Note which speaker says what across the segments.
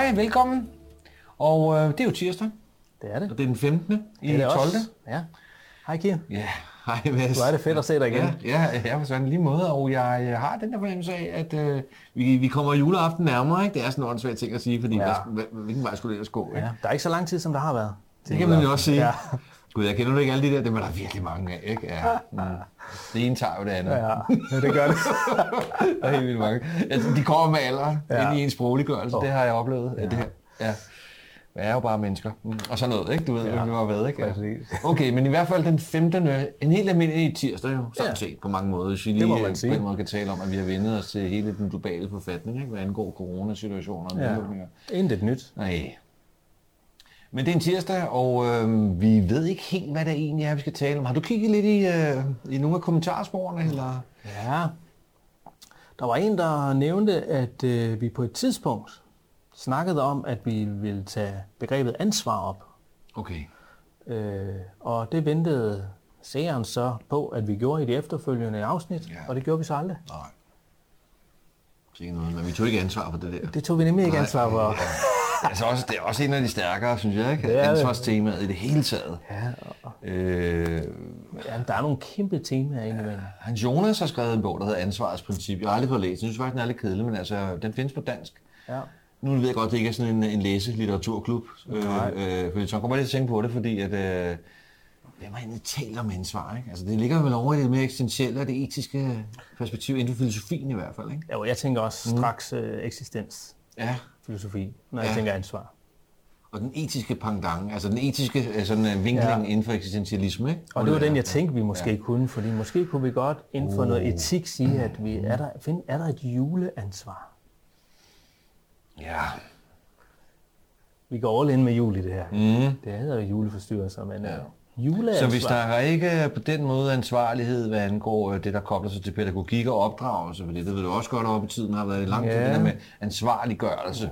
Speaker 1: Hej, velkommen. Og øh, det er jo tirsdag,
Speaker 2: Det er det.
Speaker 1: og det er den 15. i
Speaker 2: det er det
Speaker 1: 12.
Speaker 2: også. Ja. Hej Kim.
Speaker 1: Ja, hej Mads.
Speaker 2: Hvor er det fedt at se dig igen.
Speaker 1: Ja, ja, ja, sådan lige måde, og jeg har den der fornemmelse af, at øh, vi, vi kommer juleaften nærmere, ikke? Det er sådan en åndssvagt ting at sige, fordi
Speaker 2: Ja.
Speaker 1: hvad, hvilken vej skulle det ellers gå, ikke?
Speaker 2: Ja, der er ikke så lang tid, som der har været.
Speaker 1: Det kan man jo også sige.
Speaker 2: Ja.
Speaker 1: Gud, jeg kender ikke alle de der, dem er der virkelig mange af, ikke? Ja. Mm. Det ene tager jo det andet.
Speaker 2: Ja, ja, det gør det.
Speaker 1: Der er helt vildt mange. Altså, de kommer med alderen
Speaker 2: Ja.
Speaker 1: ind i ens sprogliggørelse.
Speaker 2: Åh.
Speaker 1: Det har jeg oplevet. Ja. Det her. Ja. Vi er jo bare mennesker. Mm. Og sådan noget, ikke? Du ved,
Speaker 2: Ja.
Speaker 1: vi var ved, ikke?
Speaker 2: Præcis.
Speaker 1: Okay, men i hvert fald den 15. En helt almindelig tirsdag jo, sådan
Speaker 2: Ja.
Speaker 1: set på mange måder. Hvis vi
Speaker 2: Det
Speaker 1: lige
Speaker 2: man
Speaker 1: øh, på en måde kan tale om, at vi har vendet os til hele den globale forfatning, ikke? Hvad angår coronasituationer og
Speaker 2: Ja.
Speaker 1: nedlukninger.
Speaker 2: Intet nyt.
Speaker 1: Nej. Men det er en tirsdag, og øh, vi ved ikke helt, hvad det egentlig er, vi skal tale om. Har du kigget lidt i, øh, i nogle af kommentarsporene, eller?
Speaker 2: Ja. Der var en, der nævnte, at øh, vi på et tidspunkt snakkede om, at vi ville tage begrebet ansvar op.
Speaker 1: Okay.
Speaker 2: Øh, og det ventede seeren så på, at vi gjorde i de efterfølgende afsnit,
Speaker 1: Ja.
Speaker 2: og det gjorde vi så aldrig.
Speaker 1: Nej. Sikke noget, men vi tog ikke ansvar for det der.
Speaker 2: Det tog vi nemlig ikke
Speaker 1: Nej.
Speaker 2: ansvar for.
Speaker 1: altså også, det er også en af de stærkere, synes jeg, ikke?
Speaker 2: Er det.
Speaker 1: Ansvarstemaet i det hele taget.
Speaker 2: Ja,
Speaker 1: Øh,
Speaker 2: ja, der er nogle kæmpe temaer indimellem.
Speaker 1: Hans Jonas har skrevet en bog, der hedder Ansvarets Princip. Jeg har aldrig fået læst den. Jeg synes faktisk, den er lidt kedelig, men altså, den findes på dansk.
Speaker 2: Ja.
Speaker 1: Nu ved jeg godt, at det ikke er sådan en, en læselitteraturklub. Øh,
Speaker 2: Nej.
Speaker 1: øh, fordi så kommer jeg lidt til at tænke på det, fordi at... Øh, hvem har egentlig talt om ansvar, ikke? Altså, det ligger vel over i det mere eksistentielle og det etiske perspektiv, inden for filosofien i hvert fald, ikke?
Speaker 2: Jo, jeg tænker også straks øh, eksistens,
Speaker 1: Ja.
Speaker 2: Filosofi, når jeg
Speaker 1: Ja.
Speaker 2: tænker ansvar.
Speaker 1: Og den etiske pendant, altså den etiske øh, sådan, øh, vinkling
Speaker 2: Ja.
Speaker 1: ja. inden for eksistentialisme, ikke?
Speaker 2: Og det var den, jeg tænkte, vi måske kunne, fordi måske kunne vi godt inden for noget etik sige, at vi er der, find, er der et juleansvar.
Speaker 1: Ja.
Speaker 2: Vi går all in med jul i det her.
Speaker 1: Mm.
Speaker 2: Det hedder jo juleforstyrrelser, men ja. Juleansvar.
Speaker 1: Så vi snakker ikke på den måde ansvarlighed, hvad angår øh, det, der kobler sig til pædagogik og opdragelse, for det ved du også godt op i tiden har været i lang tid,
Speaker 2: Ja.
Speaker 1: det der med ansvarliggørelse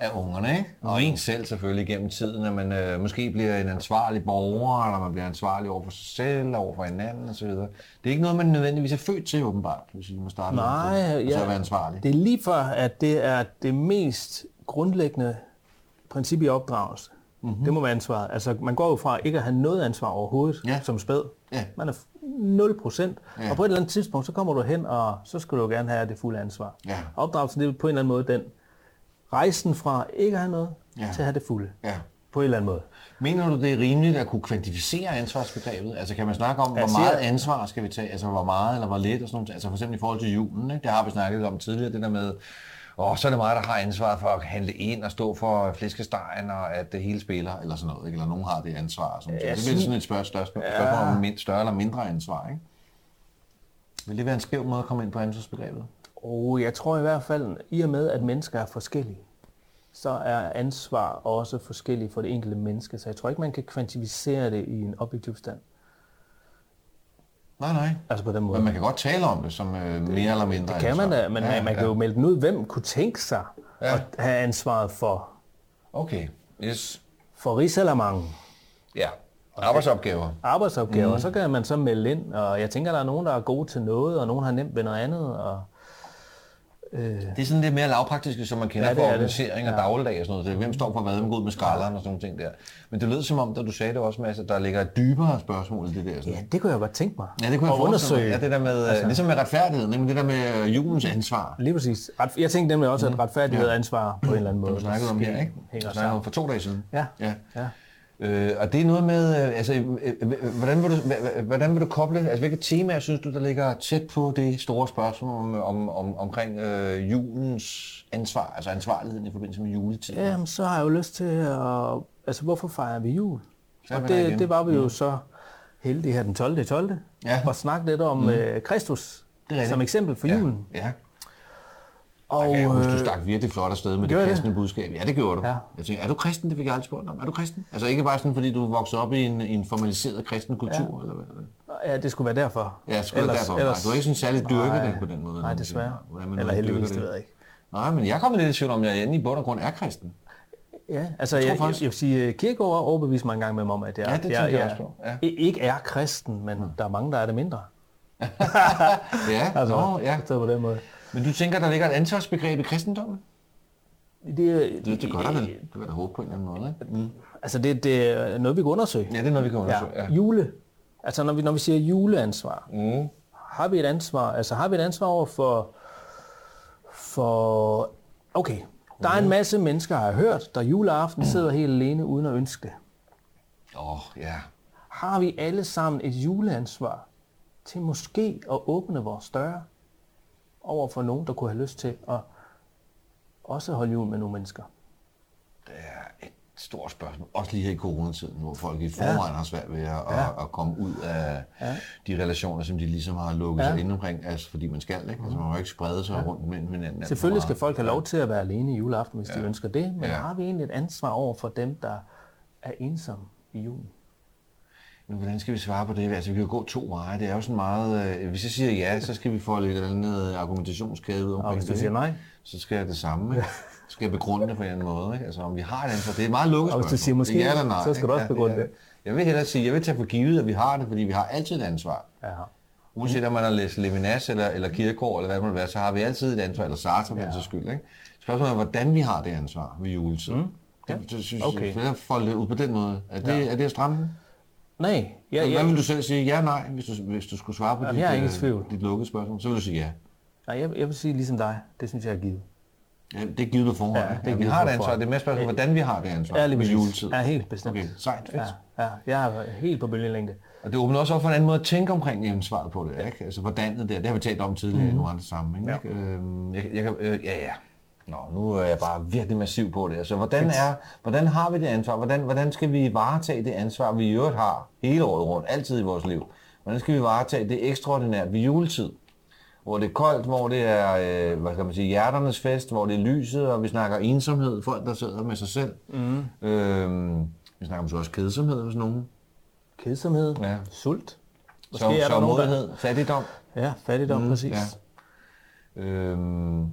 Speaker 1: af ungerne, ikke? Og en selv selvfølgelig gennem tiden, at man øh, måske bliver en ansvarlig borger, eller man bliver ansvarlig over for sig selv, over for hinanden osv. Det er ikke noget, man nødvendigvis er født til, åbenbart. Det vil sige, man starter
Speaker 2: Nej,
Speaker 1: med at,
Speaker 2: ja.
Speaker 1: at være ansvarlig.
Speaker 2: Det er lige for, at det er det mest grundlæggende princip i opdragelse. Mm-hmm. Det må være ansvaret. Altså, man går jo fra ikke at have noget ansvar overhovedet
Speaker 1: Ja.
Speaker 2: som spæd.
Speaker 1: Ja.
Speaker 2: Man er 0 procent.
Speaker 1: Ja.
Speaker 2: Og på et eller andet tidspunkt, så kommer du hen, og så skal du jo gerne have det fulde ansvar.
Speaker 1: Ja.
Speaker 2: Opdragelsen, det er på en eller anden måde den rejsen fra ikke at have noget,
Speaker 1: Ja.
Speaker 2: til at have det fulde.
Speaker 1: Ja.
Speaker 2: På en eller anden måde.
Speaker 1: Mener du, det er rimeligt at kunne kvantificere ansvarsbegrebet? Altså kan man snakke om,
Speaker 2: Jeg
Speaker 1: hvor
Speaker 2: siger-
Speaker 1: meget ansvar skal vi tage? Altså hvor meget eller hvor lidt og sådan noget? Altså for eksempel i forhold til julen, ikke? det har vi snakket om tidligere, det der med, åh, så er det mig, der har ansvar for at handle ind og stå for flæskestegen og at det hele spiller, eller sådan noget, ikke? eller nogen har det ansvar. Sådan
Speaker 2: Jeg
Speaker 1: noget. Det bliver
Speaker 2: synes-
Speaker 1: sådan et spørgsmål, spørgsmål,
Speaker 2: Ja.
Speaker 1: om mind- større eller mindre ansvar, ikke? Vil det være en skæv måde at komme ind på ansvarsbegrebet?
Speaker 2: Og jeg tror i hvert fald, i og med, at mennesker er forskellige, så er ansvar også forskelligt for det enkelte menneske. Så jeg tror ikke, man kan kvantificere det i en objektiv stand.
Speaker 1: Nej, nej.
Speaker 2: Altså på den måde.
Speaker 1: Men man kan godt tale om det som øh, mere eller mindre
Speaker 2: det kan man da, men ja, man kan jo melde den ud. Hvem kunne tænke sig
Speaker 1: Ja.
Speaker 2: at have ansvaret for,
Speaker 1: Okay, yes.
Speaker 2: for risalamang
Speaker 1: Ja, arbejdsopgaver.
Speaker 2: arbejdsopgaver?
Speaker 1: Mm.
Speaker 2: Så kan man så melde ind, og jeg tænker, der er nogen, der er gode til noget, og nogen har nemt ved noget andet. Og,
Speaker 1: Det er sådan lidt mere lavpraktiske, som man kender
Speaker 2: Ja,
Speaker 1: ja,
Speaker 2: det
Speaker 1: for
Speaker 2: det.
Speaker 1: organisering og dagligdag og sådan noget. Det hvem står for hvad, hvem går ud med skralderen og sådan ting der. Men det lød som om, da du sagde det også, Mads, at der ligger et dybere spørgsmål i det der. Sådan.
Speaker 2: ja, det kunne jeg godt tænke mig.
Speaker 1: Ja, det kunne jeg mig.
Speaker 2: undersøge.
Speaker 1: Ja, det der med, altså, ligesom med retfærdighed, nemlig det der med øh, julens ansvar.
Speaker 2: Lige præcis. Jeg tænkte nemlig også, at retfærdighed og ansvar på en eller anden måde.
Speaker 1: Du snakkede om her, ikke? Du snakkede om for to dage siden.
Speaker 2: Ja.
Speaker 1: ja.
Speaker 2: Ja.
Speaker 1: Øh, og det er noget med, øh, altså, øh, øh, hvordan vil du, hvordan vil du koble, altså hvilke temaer synes du, der ligger tæt på det store spørgsmål om, om, om, omkring øh, julens ansvar, altså ansvarligheden i forbindelse med juletiden?
Speaker 2: Jamen, så har jeg jo lyst til at... Altså, hvorfor fejrer vi jul?
Speaker 1: Så
Speaker 2: og det, det var vi jo så heldige her den 12. 12.
Speaker 1: Ja.
Speaker 2: Og snakke lidt om mm. øh, Kristus som eksempel for
Speaker 1: ja.
Speaker 2: julen.
Speaker 1: Ja.
Speaker 2: Og,
Speaker 1: Jeg kan huske, du
Speaker 2: øh,
Speaker 1: stak virkelig flot afsted med det
Speaker 2: jeg
Speaker 1: kristne budskab. Ja, det gjorde du.
Speaker 2: Ja.
Speaker 1: Jeg tænkte, er du kristen? Det fik jeg aldrig spurgt om. Er du kristen? Altså ikke bare sådan, fordi du voksede op i en, en formaliseret kristen kultur, ja. eller hvad?
Speaker 2: ja, det skulle være derfor.
Speaker 1: Ja, skulle ellers, derfor. Ellers, Nej, du er ikke sådan særlig dyrket
Speaker 2: Nej.
Speaker 1: den på den måde.
Speaker 2: Nej, desværre.
Speaker 1: Hvordan
Speaker 2: Eller heldigvis, det ved jeg ikke.
Speaker 1: Nej, men jeg kommer lidt i tvivl om, jeg inde i bund og grund er kristen.
Speaker 2: Ja, altså
Speaker 1: Jeg tror
Speaker 2: jeg, jeg,
Speaker 1: faktisk-
Speaker 2: jeg vil sige, Kirkegaard har overbevist mig en gang med mig om, at jeg,
Speaker 1: Ja, det tænker
Speaker 2: jeg,
Speaker 1: jeg også på, ja.
Speaker 2: ikke er kristen, men der er mange, der er det mindre.
Speaker 1: Ja,
Speaker 2: Altså,
Speaker 1: Nå, ja.
Speaker 2: Så på den måde.
Speaker 1: Men du tænker, der ligger et ansvarsbegreb i kristendommen?
Speaker 2: det,
Speaker 1: Det, det gør der vel. Det vil jeg da håbe på en eller anden måde. Ikke? Mm.
Speaker 2: Altså, det, det er noget, vi kan undersøge.
Speaker 1: Ja, det er noget, vi kan undersøge. Ja.
Speaker 2: Jule. Altså, når vi, når vi siger juleansvar,
Speaker 1: Mm.
Speaker 2: har vi et ansvar, altså har vi et ansvar over for, for, okay, der er en masse mennesker, har jeg hørt, der juleaften sidder helt alene uden at ønske det.
Speaker 1: Åh, oh, ja.
Speaker 2: Har vi alle sammen et juleansvar til måske at åbne vores døre over for nogen, der kunne have lyst til at også holde jul med nogle mennesker?
Speaker 1: Det er et stort spørgsmål. Også lige her i coronatiden, hvor folk i forvejen har svært ved at, ja. at, komme ud af ja. de relationer, som de ligesom har lukket ja. sig ind omkring, altså fordi man skal, ikke? Altså man må ikke sprede sig ja. rundt mellem hinanden.
Speaker 2: Selvfølgelig skal folk have lov til at være alene i juleaften, hvis ja. de ønsker det, men
Speaker 1: Ja.
Speaker 2: har vi egentlig et ansvar over for dem, der er ensomme i julen?
Speaker 1: Men hvordan skal vi svare på det? Altså, vi kan jo gå to veje. Det er jo sådan meget... Øh, hvis jeg siger ja, så skal vi få lidt andet argumentationskæde ud
Speaker 2: Og
Speaker 1: omkring
Speaker 2: hvis du
Speaker 1: det.
Speaker 2: siger nej,
Speaker 1: så skal jeg det samme. Ikke? Så skal jeg begrunde det på en eller anden måde. Ikke? Altså, om vi har et ansvar. Det er et meget lukket
Speaker 2: Og hvis du
Speaker 1: spørgsmål.
Speaker 2: siger måske,
Speaker 1: ja eller nej,
Speaker 2: så skal du også begrunde det.
Speaker 1: Jeg vil hellere sige, jeg vil tage for givet, at vi har det, fordi vi har altid et ansvar.
Speaker 2: ja.
Speaker 1: Uanset om man har læst Levinas eller, eller Kierkegaard, eller hvad det må være, så har vi altid et ansvar, eller Sartre for ja. den skyld. Ikke? Spørgsmålet er, hvordan vi har det ansvar ved juletid. Mm.
Speaker 2: Ja.
Speaker 1: Det, det synes
Speaker 2: Okay.
Speaker 1: jeg, det ud på den måde. Er det, ja. er det at stramme?
Speaker 2: Nej, ja,
Speaker 1: Ja,
Speaker 2: ja,
Speaker 1: Hvad vil du selv sige? Ja, nej, hvis du, hvis du skulle svare på
Speaker 2: Jamen,
Speaker 1: dit,
Speaker 2: jeg er
Speaker 1: øh,
Speaker 2: tvivl.
Speaker 1: dit lukkede spørgsmål, så vil du sige ja.
Speaker 2: nej jeg, jeg vil sige ligesom dig. Det synes jeg er givet.
Speaker 1: ja det er givet på forhånd.
Speaker 2: Ja,
Speaker 1: Ja,
Speaker 2: det er
Speaker 1: ja, vi har et ansvar. Det er mere spørgsmål, hvordan vi har det ansvar
Speaker 2: Ja, lige
Speaker 1: juletid.
Speaker 2: Ja, helt bestemt.
Speaker 1: Okay, sejt, fedt.
Speaker 2: Ja, ja, jeg er helt på bølgelængde.
Speaker 1: Og det åbner også op for en anden måde at tænke omkring ansvaret på det, ikke? Altså, hvordan det der, det har vi talt om tidligere mm. i nogle andre sammenhæng, ikke? Øhm, jeg, jeg øh, ja, ja. Nå, nu er jeg bare virkelig massiv på det. Altså, hvordan, er, hvordan har vi det ansvar? Hvordan, hvordan skal vi varetage det ansvar, vi i øvrigt har hele året rundt, altid i vores liv? Hvordan skal vi varetage det ekstraordinært ved juletid? Hvor det er koldt, hvor det er, øh, hvad skal man sige, hjerternes fest, hvor det er lyset, og vi snakker ensomhed, folk der sidder med sig selv. Mm. Øhm, vi snakker måske også kedsomhed hos nogen.
Speaker 2: Kedsomhed,
Speaker 1: Ja.
Speaker 2: sult. Måske
Speaker 1: Så,
Speaker 2: er der
Speaker 1: så
Speaker 2: nogen, der...
Speaker 1: fattigdom.
Speaker 2: Ja, fattigdom, mm, præcis.
Speaker 1: Ja. Øhm,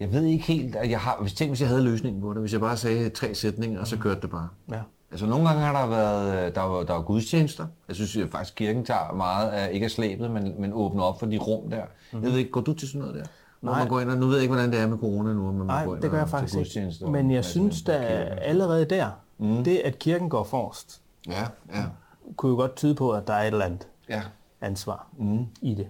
Speaker 1: jeg ved ikke helt, at jeg har, hvis tænk, hvis jeg havde løsningen på det, hvis jeg bare sagde tre sætninger, og så kørte det bare.
Speaker 2: Ja.
Speaker 1: Altså nogle gange har der været, der var, der var gudstjenester. Jeg synes at faktisk, kirken tager meget af, ikke af slæbet, men, men åbner op for de rum der. Mm-hmm. Jeg ved ikke, går du til sådan noget der? Hvor
Speaker 2: Nej.
Speaker 1: man går ind, og nu ved jeg ikke, hvordan det er med corona nu, men man
Speaker 2: Nej,
Speaker 1: går ind
Speaker 2: det gør jeg faktisk ikke. Men jeg synes da allerede der, mm. det at kirken går forrest,
Speaker 1: Ja, ja,
Speaker 2: kunne jo godt tyde på, at der er et eller andet
Speaker 1: ja.
Speaker 2: ansvar mm. i det,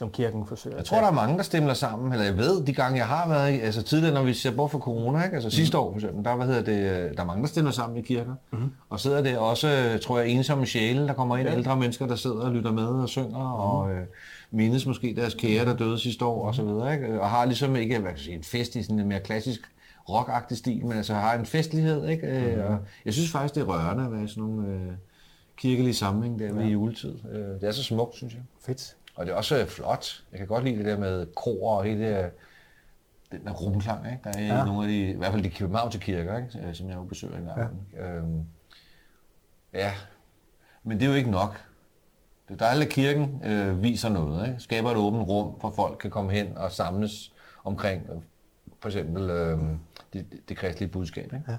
Speaker 2: som kirken forsøger
Speaker 1: Jeg tror, der er mange, der stemler sammen, eller jeg ved, de gange, jeg har været i, altså tidligere, når vi ser bort fra corona, ikke? altså sidste år for eksempel, der, hvad hedder det, øh, der er mange, der stemler sammen i kirker, mm. og sidder der også, øh, tror jeg, ensomme sjæle, der kommer ind, ja. ældre mennesker, der sidder og lytter med og synger, mm. og øh, mindes måske deres kære, der døde sidste år, og så videre, ikke? og har ligesom ikke, hvad sige, en fest i sådan en mere klassisk rockagtig stil, men altså har en festlighed, ikke? Mm. Og jeg synes faktisk, det er rørende at være i sådan nogle øh, kirkelige sammenhæng der ved juletid. Øh, det er så smukt, synes jeg.
Speaker 2: Fedt.
Speaker 1: Og det er også flot. Jeg kan godt lide det der med kor og hele det, den der rumklang, ikke? der er ja. I nogle af de, i hvert fald de københavnske kirker, ikke? øh, som jeg jo besøger en gang. Ja. Øhm, ja, men det er jo ikke nok. Det er dejligt, at kirken øh, viser noget, ikke? skaber et åbent rum, hvor folk kan komme hen og samles omkring øh, for eksempel øh, det, det kristelige budskab. Ikke?
Speaker 2: Ja.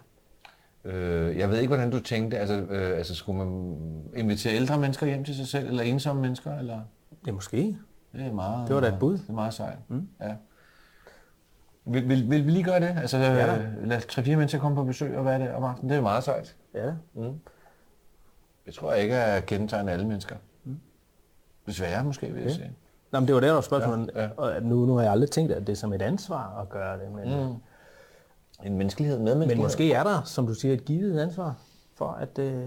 Speaker 1: Øh, jeg ved ikke, hvordan du tænkte, altså, øh, altså skulle man invitere ældre mennesker hjem til sig selv, eller ensomme mennesker, eller?
Speaker 2: Ja, måske.
Speaker 1: Det er meget...
Speaker 2: Det var da et bud.
Speaker 1: Det er meget sejt. Mm. Ja. Vil, vil, vil, vi lige gøre det? Altså,
Speaker 2: Ja
Speaker 1: øh, lad tre-fire mennesker komme på besøg og være der om aftenen. Det er meget sejt.
Speaker 2: Ja.
Speaker 1: Det tror jeg ikke er kendetegnet alle mennesker. Mm. Desværre måske, vil jeg
Speaker 2: Okay.
Speaker 1: sige.
Speaker 2: Nå, men det var det, der var spørgsmålet.
Speaker 1: Ja, ja.
Speaker 2: Og at nu, nu har jeg aldrig tænkt, at det er som et ansvar at gøre det. Men, mm.
Speaker 1: En menneskelighed med
Speaker 2: men måske er der, som du siger, et givet ansvar for, at... Øh,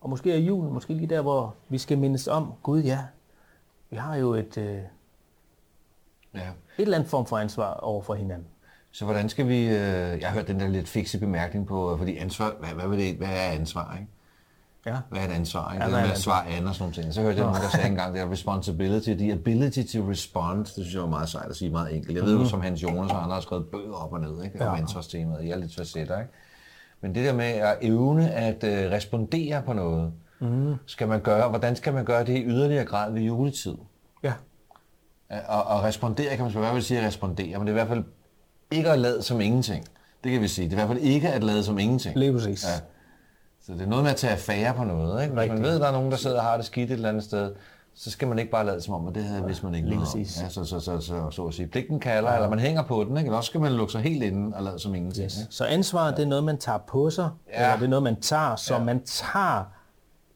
Speaker 2: og måske er julen måske lige der, hvor vi skal mindes om, Gud ja, vi har jo et, øh, et
Speaker 1: Ja.
Speaker 2: eller andet form for ansvar over for hinanden.
Speaker 1: Så hvordan skal vi... Øh, jeg har hørt den der lidt fikse bemærkning på, fordi ansvar... Hvad, hvad, det, hvad er ansvar, ikke?
Speaker 2: Ja.
Speaker 1: Hvad er et ansvar? Ikke?
Speaker 2: Ja, hvad
Speaker 1: det
Speaker 2: er et
Speaker 1: at svare an og sådan nogle ting. Så hørte jeg nogen, der sagde engang, det er responsibility, the ability to respond. Det synes jeg var meget sejt at sige meget enkelt. Jeg ved jo, som Hans Jonas og andre har skrevet bøger op og ned, ikke? Om
Speaker 2: Ja.
Speaker 1: ansvarstemaet i alle dets facetter, ikke? Men det der med at evne at øh, respondere på noget, mm. skal man gøre, hvordan skal man gøre det i yderligere grad ved juletid?
Speaker 2: Ja.
Speaker 1: Og, og respondere kan man i hvert fald sige at respondere, men det er i hvert fald ikke at lade som ingenting. Det kan vi sige. Det er i hvert fald ikke at lade som ingenting.
Speaker 2: Lige præcis.
Speaker 1: Ja. Så det er noget med at tage affære på noget. Ikke? Hvis man
Speaker 2: Rigtigt.
Speaker 1: ved, at der er nogen, der sidder og har det skidt et eller andet sted, så skal man ikke bare lade som om, at det havde hvis man ikke
Speaker 2: Lige præcis.
Speaker 1: Ja, så, så, så, så, så, at sige. Pligten kalder, ja. eller man hænger på den, ikke? eller også skal man lukke sig helt inden og lade som ingenting. Yes.
Speaker 2: Så ansvar, det er noget, man tager på sig,
Speaker 1: Ja.
Speaker 2: eller det er noget, man tager, så man tager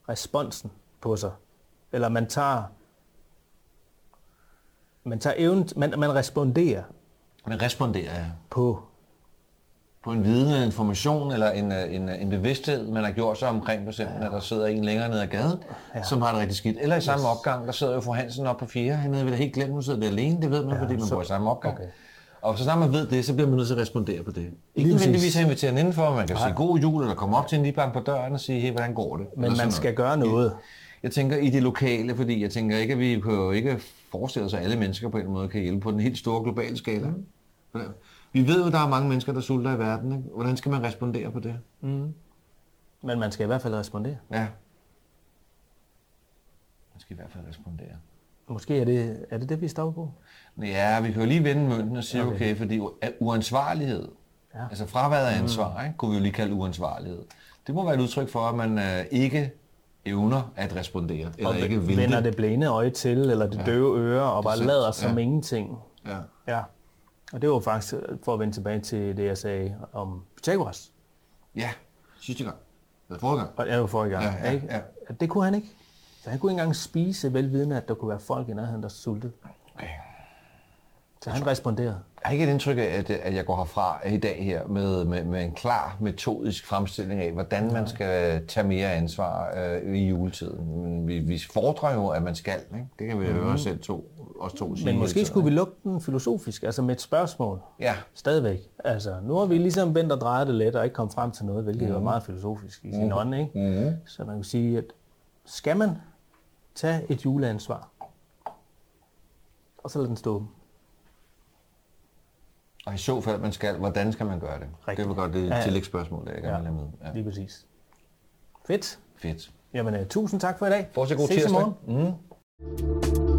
Speaker 2: responsen på sig. Eller man tager, man tager evnen, man, man responderer
Speaker 1: Man responderer ja.
Speaker 2: på,
Speaker 1: på en viden, en information eller en, øh, en, en bevidsthed, man har gjort sig omkring, for eksempel, ja. at der sidder en længere ned ad gaden, ja. som har det rigtig skidt. Eller i samme opgang, der sidder jo fru Hansen op på fire, han havde vel helt glemt, hun sidder der alene, det ved man, ja, fordi man
Speaker 2: så-
Speaker 1: bor i samme opgang.
Speaker 2: okay.
Speaker 1: Og så snart man ved det, så bliver man nødt til at respondere på det. Ikke nødvendigvis at invitere den indenfor, man kan sige god jul, eller komme op til en lige bank på døren og sige, hey, hvordan går det?
Speaker 2: men man skal gøre noget.
Speaker 1: Jeg tænker i det lokale, fordi jeg tænker ikke, at vi kan jo ikke forestille os, at alle mennesker på en måde kan hjælpe på den helt store globale skala. Mm. Vi ved jo, at der er mange mennesker, der sulter i verden. Ikke? Hvordan skal man respondere på det?
Speaker 2: Men man skal i hvert fald respondere.
Speaker 1: Ja. Man skal i hvert fald respondere.
Speaker 2: Måske er det er det, det vi stopper på.
Speaker 1: Ja, vi kan jo lige vende mønten og sige, okay, okay fordi uansvarlighed, ja.
Speaker 2: Ja.
Speaker 1: altså fraværet af ansvar, ikke, kunne vi jo lige kalde uansvarlighed. Det må være et udtryk for, at man øh, ikke evner at respondere, eller
Speaker 2: Og
Speaker 1: ikke vil
Speaker 2: vender
Speaker 1: det.
Speaker 2: det blinde øje til, eller det døve øre, og bare lader som
Speaker 1: Ja.
Speaker 2: ingenting.
Speaker 1: Ja.
Speaker 2: Ja. Og det var faktisk, for at vende tilbage til det, jeg sagde om Pythagoras.
Speaker 1: ja, sidste gang. Eller forrige gang.
Speaker 2: Og jeg var forrige gang,
Speaker 1: Ja, ja,
Speaker 2: ikke?
Speaker 1: ja.
Speaker 2: Det kunne han ikke. Så han kunne ikke engang spise, velvidende, at der kunne være folk i nærheden, der sultede.
Speaker 1: Okay.
Speaker 2: Så han responderede.
Speaker 1: Jeg har ikke et indtryk af, at, at jeg går herfra i dag her med, med, med en klar metodisk fremstilling af, hvordan man skal tage mere ansvar øh, i juletiden. Men vi, vi fordrer jo, at man skal. Ikke? Det kan vi jo høre selv to, os to sige.
Speaker 2: Men måske
Speaker 1: hele
Speaker 2: skulle
Speaker 1: tiden,
Speaker 2: vi lukke den filosofisk, altså med et spørgsmål.
Speaker 1: Ja,
Speaker 2: Stadigvæk. Altså, nu har vi ligesom vendt og drejet det lidt, og ikke kommet frem til noget, hvilket mm. var meget filosofisk i sin ånd, ikke?
Speaker 1: mm.
Speaker 2: Så man kan sige, at skal man tage et juleansvar, og så lade den stå.
Speaker 1: og i så fald man skal, hvordan skal man gøre det?
Speaker 2: Rigtigt.
Speaker 1: Det var godt det
Speaker 2: Ja, ja.
Speaker 1: tillægsspørgsmål, der jeg gerne have med. Ja.
Speaker 2: Lige præcis. Fedt.
Speaker 1: Fedt.
Speaker 2: Jamen, uh, tusind tak for i dag.
Speaker 1: Fortsat god
Speaker 2: Ses i
Speaker 1: tirsdag.
Speaker 2: morgen.
Speaker 1: Mm.